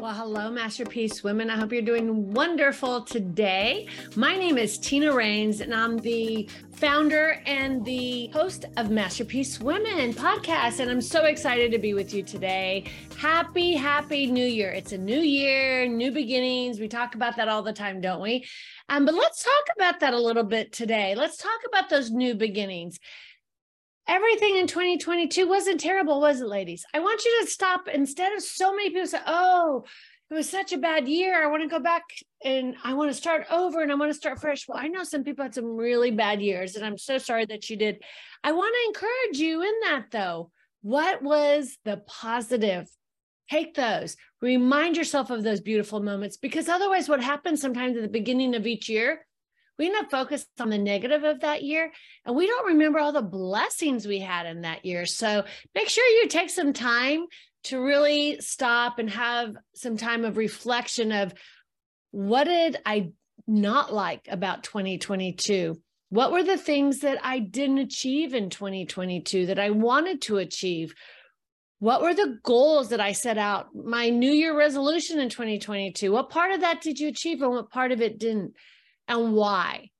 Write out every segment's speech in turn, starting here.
Well, hello, Masterpiece Women. I hope you're doing wonderful today. My name is Tina Rains, and I'm the founder and the host of Masterpiece Women podcast. And I'm so excited to be with you today. Happy, happy new year. It's a new year, new beginnings. We talk about that all the time, don't we? Um, but let's talk about that a little bit today. Let's talk about those new beginnings everything in 2022 wasn't terrible, was it, ladies? I want you to stop instead of so many people say, oh, it was such a bad year. I want to go back and I want to start over and I want to start fresh. Well, I know some people had some really bad years, and I'm so sorry that you did. I want to encourage you in that, though. What was the positive? Take those, remind yourself of those beautiful moments because otherwise, what happens sometimes at the beginning of each year we end up focused on the negative of that year and we don't remember all the blessings we had in that year. So make sure you take some time to really stop and have some time of reflection of what did I not like about 2022? What were the things that I didn't achieve in 2022 that I wanted to achieve? What were the goals that I set out? My New Year resolution in 2022. What part of that did you achieve and what part of it didn't? And why.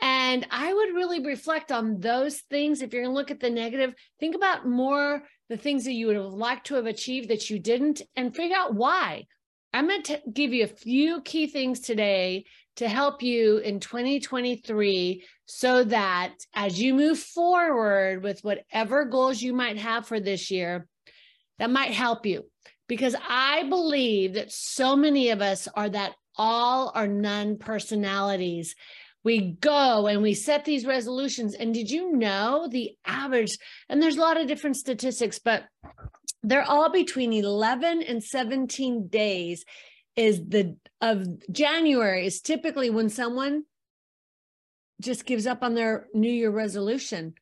And I would really reflect on those things. If you're going to look at the negative, think about more the things that you would have liked to have achieved that you didn't and figure out why. I'm going to give you a few key things today to help you in 2023 so that as you move forward with whatever goals you might have for this year, that might help you. Because I believe that so many of us are that all or none personalities. We go and we set these resolutions. And did you know the average? And there's a lot of different statistics, but they're all between 11 and 17 days is the of January is typically when someone just gives up on their new year resolution.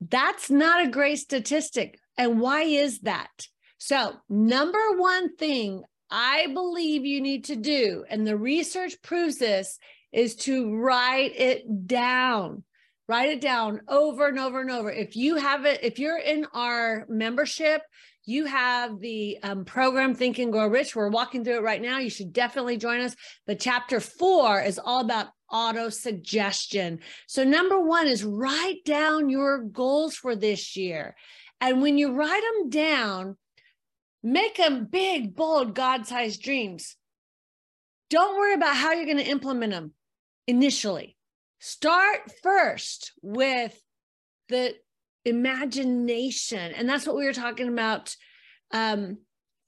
That's not a great statistic. And why is that? So, number one thing I believe you need to do, and the research proves this, is to write it down. Write it down over and over and over. If you have it, if you're in our membership, you have the um, program Think and Grow Rich. We're walking through it right now. You should definitely join us. But chapter four is all about auto suggestion. So, number one is write down your goals for this year. And when you write them down, Make them big, bold, God sized dreams. Don't worry about how you're going to implement them initially. Start first with the imagination. And that's what we were talking about um,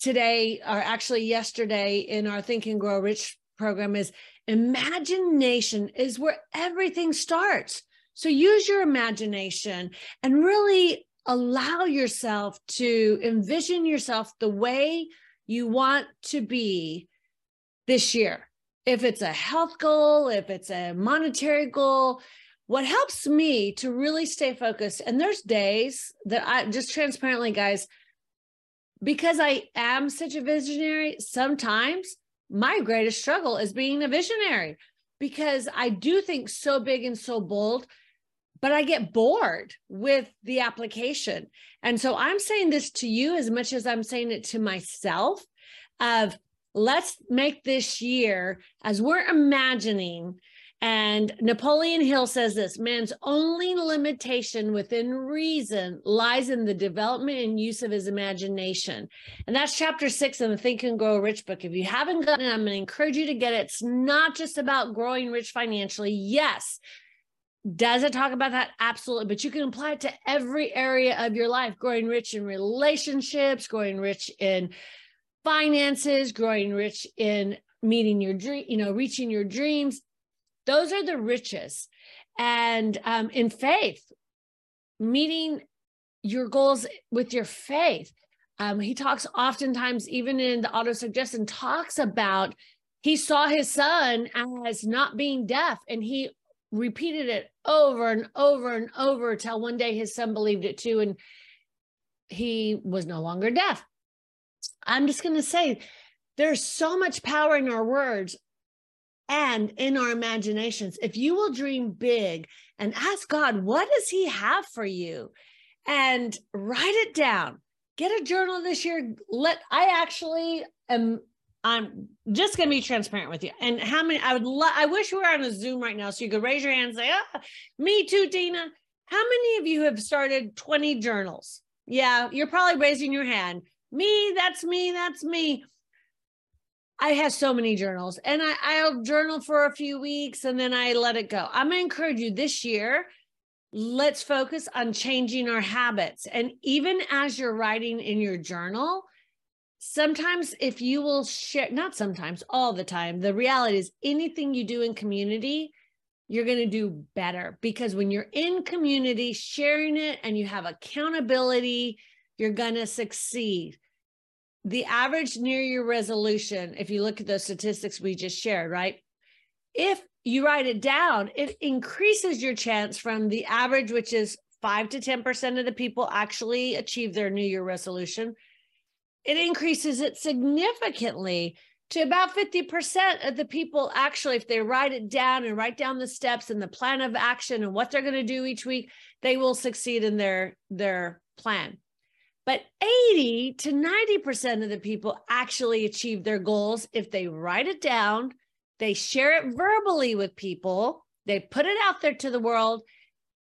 today, or actually yesterday in our Think and Grow Rich program is imagination is where everything starts. So use your imagination and really allow yourself to envision yourself the way you want to be this year. If it's a health goal, if it's a monetary goal, what helps me to really stay focused, and there's days that I just transparently, guys, because I am such a visionary, sometimes my greatest struggle is being a visionary because I do think so big and so bold but I get bored with the application. And so I'm saying this to you as much as I'm saying it to myself of let's make this year as we're imagining and Napoleon Hill says this man's only limitation within reason lies in the development and use of his imagination. And that's chapter six in the Think and Grow Rich book. If you haven't gotten it, I'm going to encourage you to get it. It's not just about growing rich financially. Yes, does it talk about that? Absolutely. But you can apply it to every area of your life growing rich in relationships, growing rich in finances, growing rich in meeting your dream, you know, reaching your dreams. Those are the riches. And um, in faith, meeting your goals with your faith. Um, he talks oftentimes, even in the auto suggestion, talks about he saw his son as not being deaf and he repeated it over and over and over till one day his son believed it too and he was no longer deaf. I'm just going to say there's so much power in our words and in our imaginations. If you will dream big and ask god what does he have for you? And write it down. Get a journal this year. Let i actually am I'm just going to be transparent with you. And how many, I would love, I wish we were on a Zoom right now so you could raise your hand and say, ah, me too, Tina. How many of you have started 20 journals? Yeah, you're probably raising your hand. Me, that's me, that's me. I have so many journals and I, I'll journal for a few weeks and then I let it go. I'm going to encourage you this year. Let's focus on changing our habits. And even as you're writing in your journal, sometimes if you will share, not sometimes, all the time, the reality is anything you do in community, you're going to do better because when you're in community, sharing it and you have accountability, you're going to succeed the average near Year resolution, if you look at those statistics we just shared, right? If you write it down, it increases your chance from the average, which is five to 10% of the people actually achieve their New Year resolution. It increases it significantly to about 50% of the people actually, if they write it down and write down the steps and the plan of action and what they're going to do each week, they will succeed in their, their plan. But 80 to 90% of the people actually achieve their goals if they write it down, they share it verbally with people, they put it out there to the world,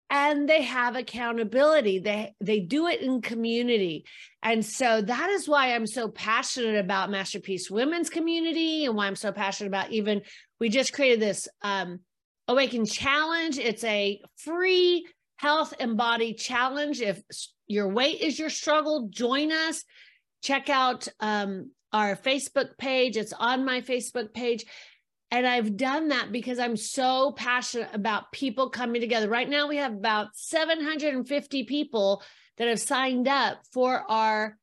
and they have accountability. They they do it in community. And so that is why I'm so passionate about Masterpiece Women's Community and why I'm so passionate about even we just created this um Awaken Challenge. It's a free health and body challenge. If your weight is your struggle, join us. Check out um, our Facebook page. It's on my Facebook page. And I've done that because I'm so passionate about people coming together. Right now, we have about 750 people that have signed up for our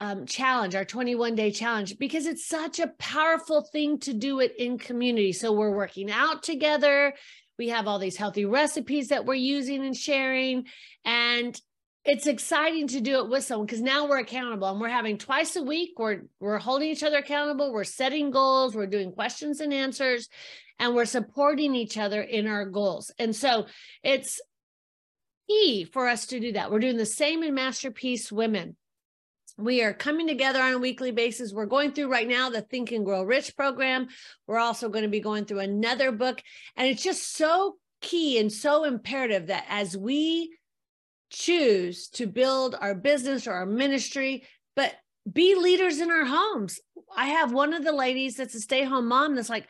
um, challenge, our 21 day challenge, because it's such a powerful thing to do it in community. So we're working out together. We have all these healthy recipes that we're using and sharing. And it's exciting to do it with someone because now we're accountable and we're having twice a week. We're we're holding each other accountable. We're setting goals. We're doing questions and answers, and we're supporting each other in our goals. And so it's key for us to do that. We're doing the same in Masterpiece Women. We are coming together on a weekly basis. We're going through right now the Think and Grow Rich program. We're also going to be going through another book. And it's just so key and so imperative that as we choose to build our business or our ministry, but be leaders in our homes. I have one of the ladies that's a stay home mom that's like,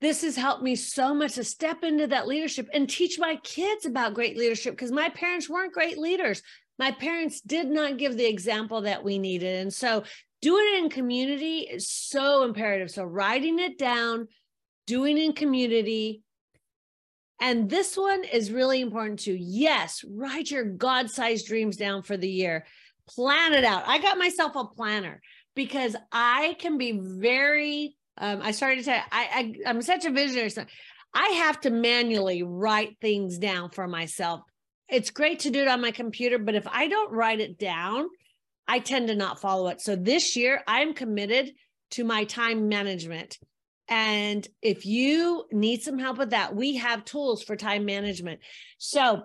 this has helped me so much to step into that leadership and teach my kids about great leadership because my parents weren't great leaders my parents did not give the example that we needed. And so doing it in community is so imperative. So writing it down, doing in community. And this one is really important too. Yes, write your God sized dreams down for the year, plan it out. I got myself a planner because I can be very, um, I started to say, I, I, I'm such a visionary. So I have to manually write things down for myself it's great to do it on my computer, but if I don't write it down, I tend to not follow it. So this year, I'm committed to my time management. And if you need some help with that, we have tools for time management. So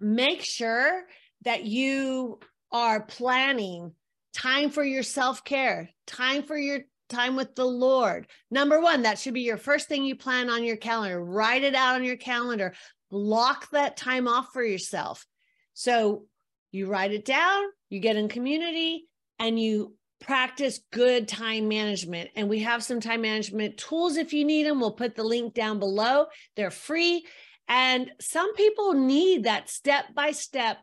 make sure that you are planning time for your self care, time for your time with the Lord. Number one, that should be your first thing you plan on your calendar. Write it out on your calendar block that time off for yourself. So you write it down, you get in community, and you practice good time management. And we have some time management tools if you need them. We'll put the link down below. They're free. And some people need that step by step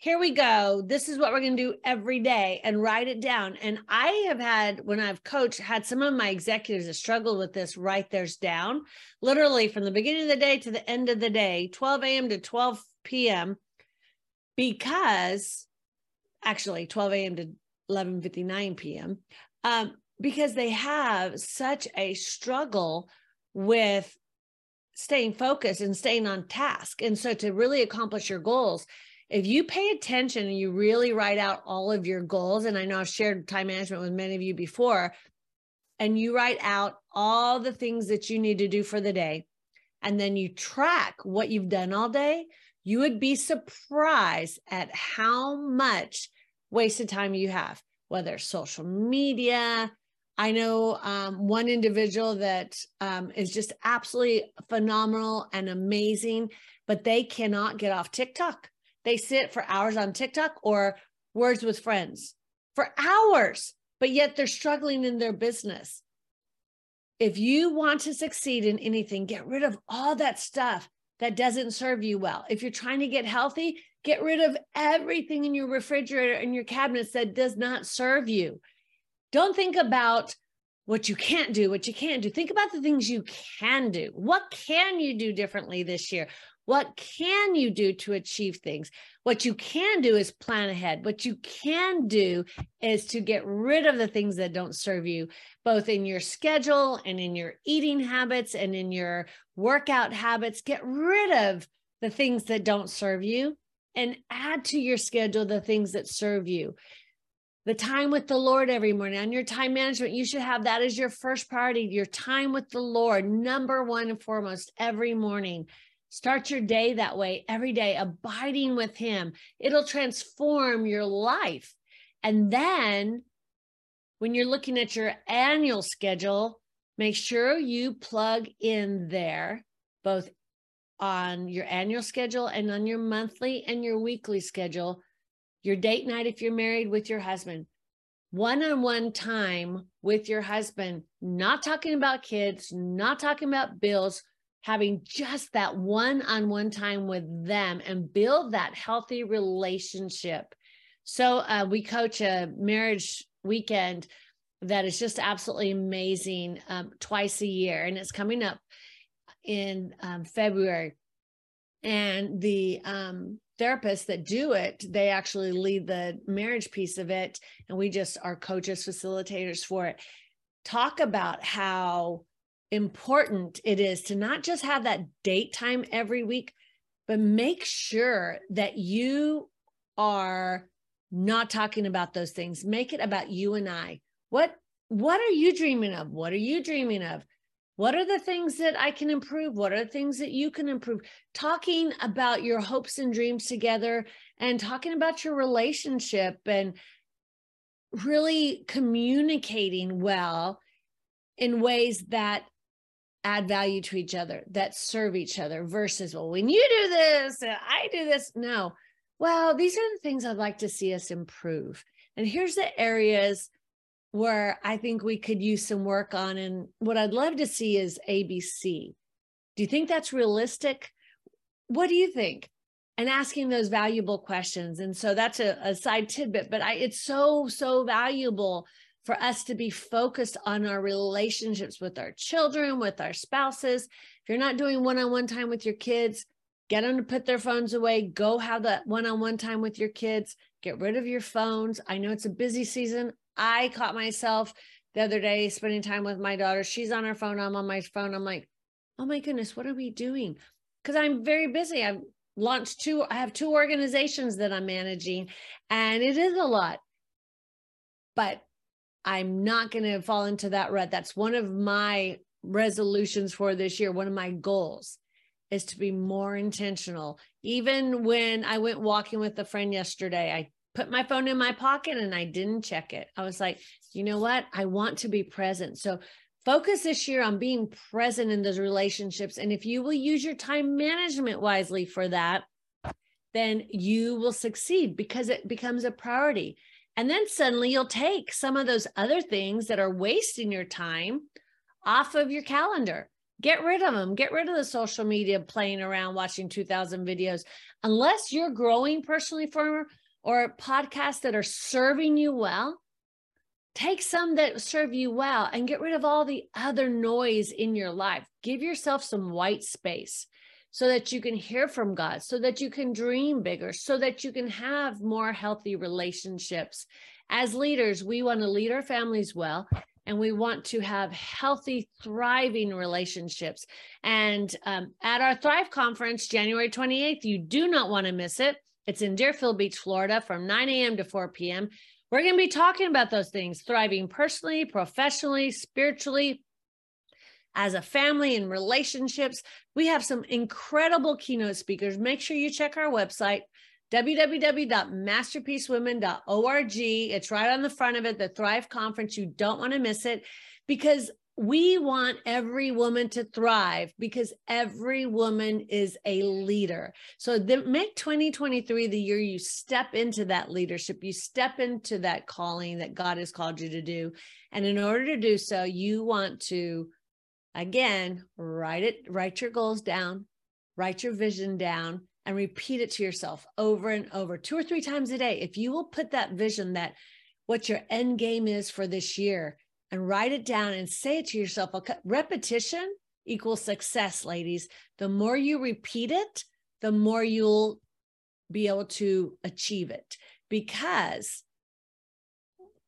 here we go. This is what we're going to do every day and write it down. And I have had, when I've coached, had some of my executives that struggled with this, write theirs down literally from the beginning of the day to the end of the day, 12 a.m. to 12 p.m. Because actually 12 a.m. to 11:59 p.m. Um, because they have such a struggle with staying focused and staying on task. And so to really accomplish your goals, if you pay attention and you really write out all of your goals, and I know I've shared time management with many of you before, and you write out all the things that you need to do for the day, and then you track what you've done all day, you would be surprised at how much wasted time you have, whether it's social media, I know um, one individual that um, is just absolutely phenomenal and amazing, but they cannot get off TikTok. They sit for hours on TikTok or words with friends for hours, but yet they're struggling in their business. If you want to succeed in anything, get rid of all that stuff that doesn't serve you well. If you're trying to get healthy, get rid of everything in your refrigerator and your cabinets that does not serve you. Don't think about what you can't do, what you can't do. Think about the things you can do. What can you do differently this year? What can you do to achieve things? What you can do is plan ahead. What you can do is to get rid of the things that don't serve you, both in your schedule and in your eating habits and in your workout habits. Get rid of the things that don't serve you and add to your schedule the things that serve you. The time with the Lord every morning on your time management, you should have that as your first priority, your time with the Lord, number one and foremost every morning Start your day that way every day, abiding with Him. It'll transform your life. And then when you're looking at your annual schedule, make sure you plug in there both on your annual schedule and on your monthly and your weekly schedule, your date night if you're married with your husband, one on one time with your husband, not talking about kids, not talking about bills, having just that one on one time with them and build that healthy relationship. So, uh, we coach a marriage weekend that is just absolutely amazing um, twice a year, and it's coming up in um, February. And the um, therapists that do it, they actually lead the marriage piece of it, and we just are coaches, facilitators for it. Talk about how important it is to not just have that date time every week, but make sure that you are not talking about those things. Make it about you and I. What what are you dreaming of? What are you dreaming of? What are the things that I can improve? What are the things that you can improve? Talking about your hopes and dreams together and talking about your relationship and really communicating well in ways that add value to each other, that serve each other versus, well, when you do this, uh, I do this. No. Well, these are the things I'd like to see us improve. And here's the areas where I think we could use some work on. And what I'd love to see is ABC. Do you think that's realistic? What do you think? And asking those valuable questions. And so that's a, a side tidbit, but I, it's so, so valuable for us to be focused on our relationships with our children, with our spouses. If you're not doing one on one time with your kids, get them to put their phones away. Go have that one on one time with your kids. Get rid of your phones. I know it's a busy season. I caught myself the other day spending time with my daughter. She's on her phone. I'm on my phone. I'm like, oh my goodness, what are we doing? Because I'm very busy. I've launched two, I have two organizations that I'm managing, and it is a lot. But I'm not going to fall into that rut. That's one of my resolutions for this year. One of my goals is to be more intentional. Even when I went walking with a friend yesterday, I put my phone in my pocket and I didn't check it. I was like, you know what? I want to be present. So focus this year on being present in those relationships. And if you will use your time management wisely for that, then you will succeed because it becomes a priority. And then suddenly you'll take some of those other things that are wasting your time off of your calendar. Get rid of them. Get rid of the social media playing around watching 2000 videos. Unless you're growing personally for or podcasts that are serving you well, take some that serve you well and get rid of all the other noise in your life. Give yourself some white space so that you can hear from God, so that you can dream bigger, so that you can have more healthy relationships. As leaders, we want to lead our families well and we want to have healthy, thriving relationships. And um, at our Thrive Conference, January 28th, you do not want to miss it. It's in Deerfield Beach, Florida from 9 a.m. to 4 p.m. We're going to be talking about those things thriving personally, professionally, spiritually, as a family and relationships. We have some incredible keynote speakers. Make sure you check our website, www.masterpiecewomen.org. It's right on the front of it, the Thrive Conference. You don't want to miss it because we want every woman to thrive because every woman is a leader. So make 2023 the year you step into that leadership, you step into that calling that God has called you to do. And in order to do so, you want to again write it, write your goals down, write your vision down, and repeat it to yourself over and over, two or three times a day. If you will put that vision that what your end game is for this year and write it down and say it to yourself. Repetition equals success, ladies. The more you repeat it, the more you'll be able to achieve it because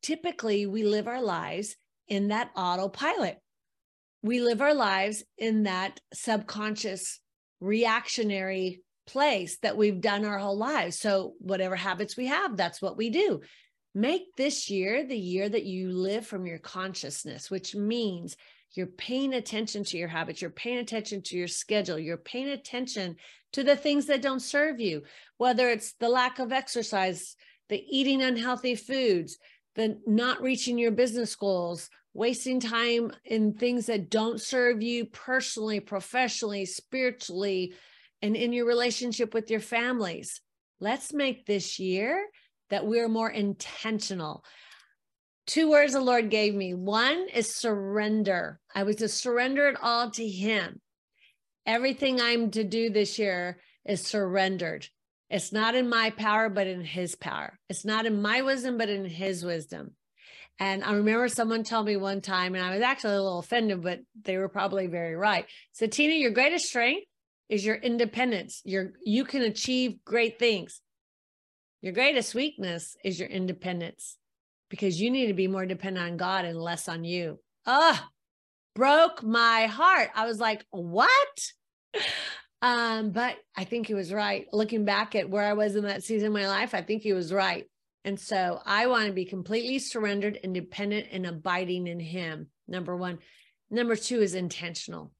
typically we live our lives in that autopilot. We live our lives in that subconscious reactionary place that we've done our whole lives. So, whatever habits we have, that's what we do. Make this year the year that you live from your consciousness, which means you're paying attention to your habits, you're paying attention to your schedule, you're paying attention to the things that don't serve you, whether it's the lack of exercise, the eating unhealthy foods, the not reaching your business goals, wasting time in things that don't serve you personally, professionally, spiritually, and in your relationship with your families. Let's make this year that we're more intentional. Two words the Lord gave me. One is surrender. I was to surrender it all to Him. Everything I'm to do this year is surrendered. It's not in my power, but in His power. It's not in my wisdom, but in His wisdom. And I remember someone told me one time, and I was actually a little offended, but they were probably very right. So, Tina, your greatest strength is your independence. Your you can achieve great things. Your greatest weakness is your independence because you need to be more dependent on God and less on you. Ah, broke my heart. I was like, what? Um, but I think he was right. Looking back at where I was in that season of my life, I think he was right. And so I want to be completely surrendered, independent, and abiding in him. Number one. Number two is intentional.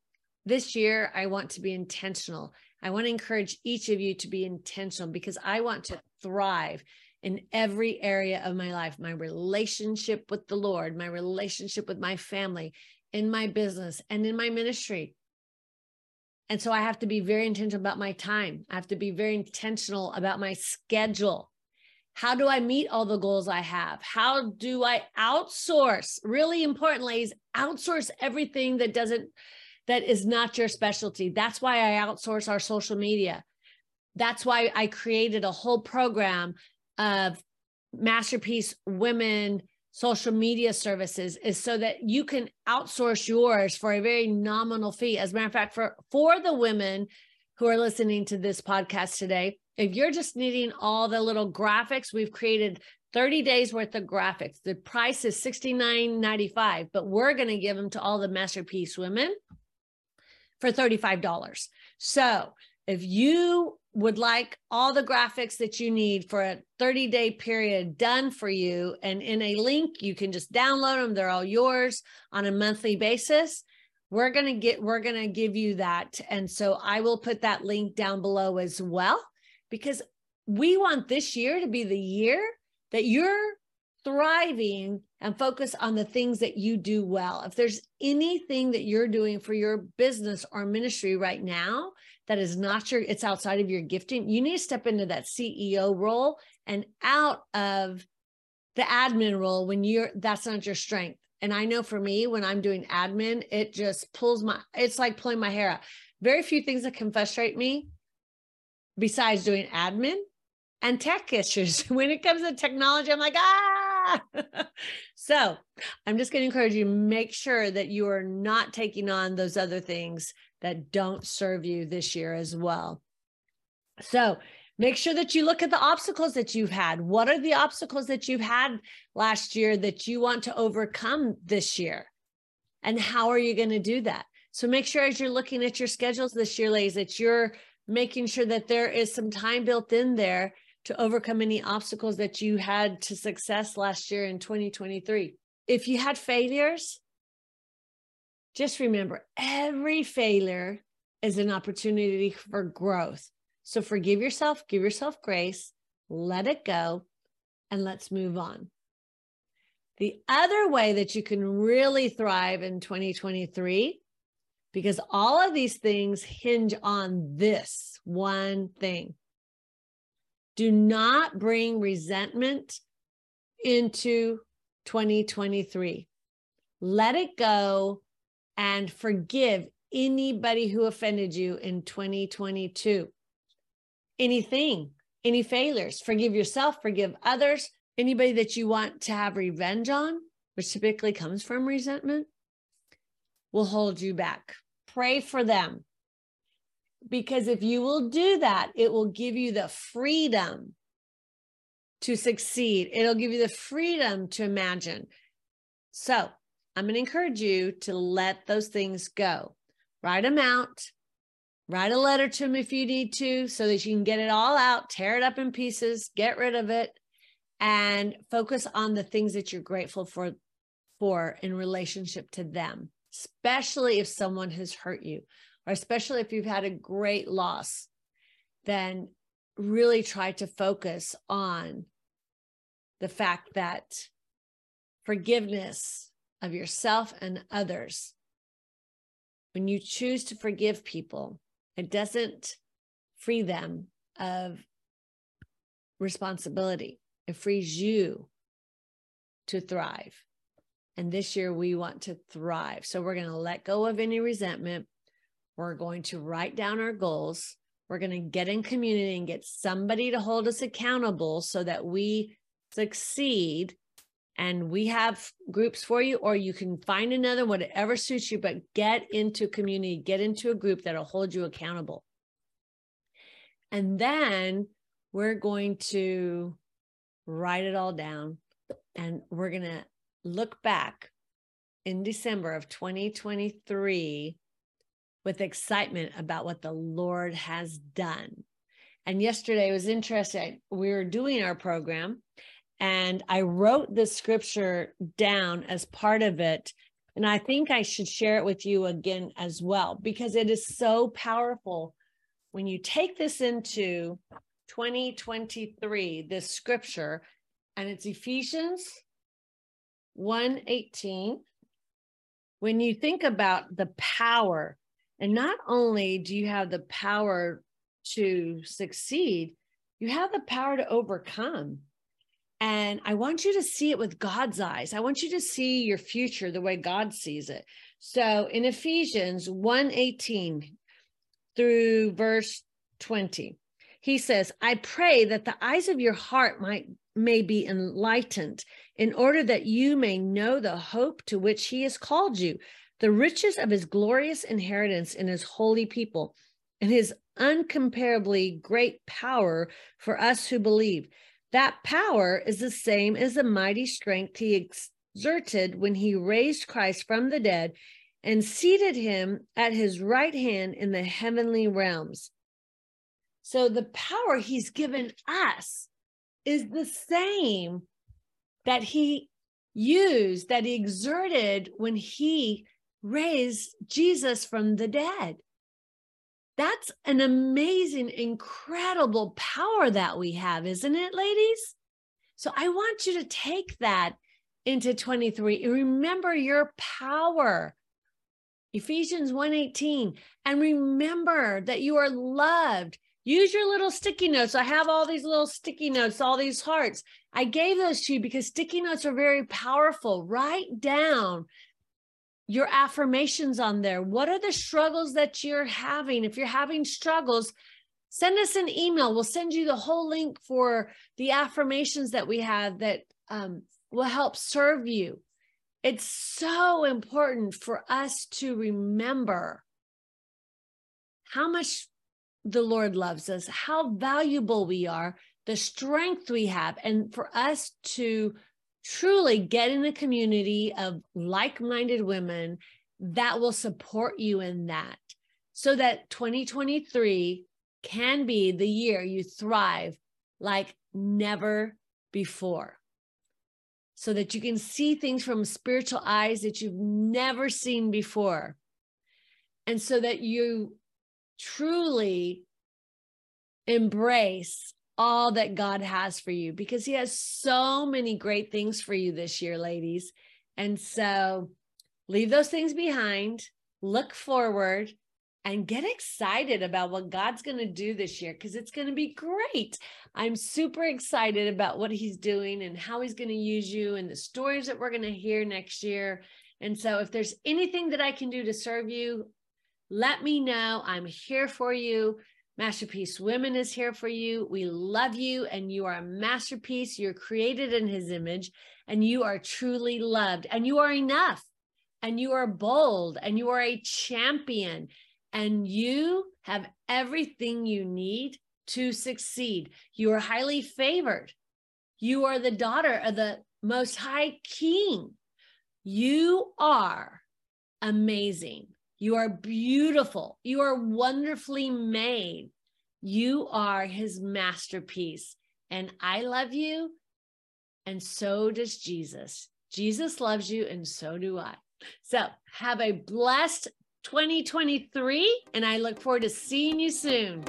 This year, I want to be intentional. I want to encourage each of you to be intentional because I want to thrive in every area of my life my relationship with the Lord, my relationship with my family, in my business, and in my ministry. And so I have to be very intentional about my time. I have to be very intentional about my schedule. How do I meet all the goals I have? How do I outsource? Really importantly, is outsource everything that doesn't that is not your specialty. That's why I outsource our social media. That's why I created a whole program of masterpiece women social media services is so that you can outsource yours for a very nominal fee. As a matter of fact, for for the women who are listening to this podcast today, if you're just needing all the little graphics, we've created 30 days worth of graphics. The price is $69.95, but we're going to give them to all the masterpiece women for $35. So if you would like all the graphics that you need for a 30 day period done for you. And in a link you can just download them. They're all yours on a monthly basis. We're going to get we're going to give you that. And so i will put that link down below as well because we want this year to be the year that you're thriving and focus on the things that you do well. If there's anything that you're doing for your business or ministry right now that is not your, it's outside of your gifting, you need to step into that CEO role and out of the admin role when you're, that's not your strength. And I know for me, when I'm doing admin, it just pulls my, it's like pulling my hair out. Very few things that can frustrate me besides doing admin and tech issues. When it comes to technology, I'm like, ah, so I'm just going to encourage you make sure that you are not taking on those other things that don't serve you this year as well. So make sure that you look at the obstacles that you've had. What are the obstacles that you've had last year that you want to overcome this year? And how are you going to do that? So make sure as you're looking at your schedules this year, ladies, that you're making sure that there is some time built in there to overcome any obstacles that you had to success last year in 2023. If you had failures, just remember every failure is an opportunity for growth. So forgive yourself, give yourself grace, let it go, and let's move on. The other way that you can really thrive in 2023, because all of these things hinge on this one thing do not bring resentment into 2023. Let it go and forgive anybody who offended you in 2022. Anything, any failures, forgive yourself, forgive others, anybody that you want to have revenge on, which typically comes from resentment, will hold you back. Pray for them. Because if you will do that, it will give you the freedom to succeed. It'll give you the freedom to imagine. So I'm going to encourage you to let those things go. Write them out. Write a letter to them if you need to so that you can get it all out, tear it up in pieces, get rid of it, and focus on the things that you're grateful for for in relationship to them, especially if someone has hurt you or especially if you've had a great loss, then really try to focus on the fact that forgiveness of yourself and others, when you choose to forgive people, it doesn't free them of responsibility. It frees you to thrive. And this year we want to thrive. So we're going to let go of any resentment. We're going to write down our goals. We're going to get in community and get somebody to hold us accountable so that we succeed. And we have groups for you, or you can find another, whatever suits you, but get into community, get into a group that'll hold you accountable. And then we're going to write it all down and we're going to look back in December of 2023 with excitement about what the Lord has done. And yesterday was interesting. We were doing our program and I wrote the scripture down as part of it. And I think I should share it with you again as well, because it is so powerful when you take this into 2023, this scripture, and it's Ephesians 1 18. When you think about the power and not only do you have the power to succeed, you have the power to overcome. And I want you to see it with God's eyes. I want you to see your future the way God sees it. So in Ephesians 1:18 through verse 20, he says, I pray that the eyes of your heart might may be enlightened in order that you may know the hope to which he has called you the riches of his glorious inheritance in his holy people, and his uncomparably great power for us who believe. That power is the same as the mighty strength he exerted when he raised Christ from the dead and seated him at his right hand in the heavenly realms. So the power he's given us is the same that he used, that he exerted when he raised Jesus from the dead. That's an amazing, incredible power that we have, isn't it, ladies? So I want you to take that into 23 remember your power. Ephesians 1:18 and remember that you are loved. Use your little sticky notes. I have all these little sticky notes, all these hearts. I gave those to you because sticky notes are very powerful. Write down your affirmations on there. What are the struggles that you're having? If you're having struggles, send us an email. We'll send you the whole link for the affirmations that we have that um, will help serve you. It's so important for us to remember how much the Lord loves us, how valuable we are, the strength we have, and for us to truly get in a community of like minded women that will support you in that so that 2023 can be the year you thrive like never before. So that you can see things from spiritual eyes that you've never seen before. And so that you truly embrace all that God has for you because He has so many great things for you this year, ladies. And so leave those things behind, look forward, and get excited about what God's going to do this year because it's going to be great. I'm super excited about what He's doing and how He's going to use you and the stories that we're going to hear next year. And so, if there's anything that I can do to serve you, let me know. I'm here for you. Masterpiece Women is here for you. We love you, and you are a masterpiece. You're created in His image, and you are truly loved, and you are enough, and you are bold, and you are a champion, and you have everything you need to succeed. You are highly favored. You are the daughter of the Most High King. You are amazing. You are beautiful. You are wonderfully made. You are his masterpiece. And I love you. And so does Jesus. Jesus loves you, and so do I. So have a blessed 2023, and I look forward to seeing you soon.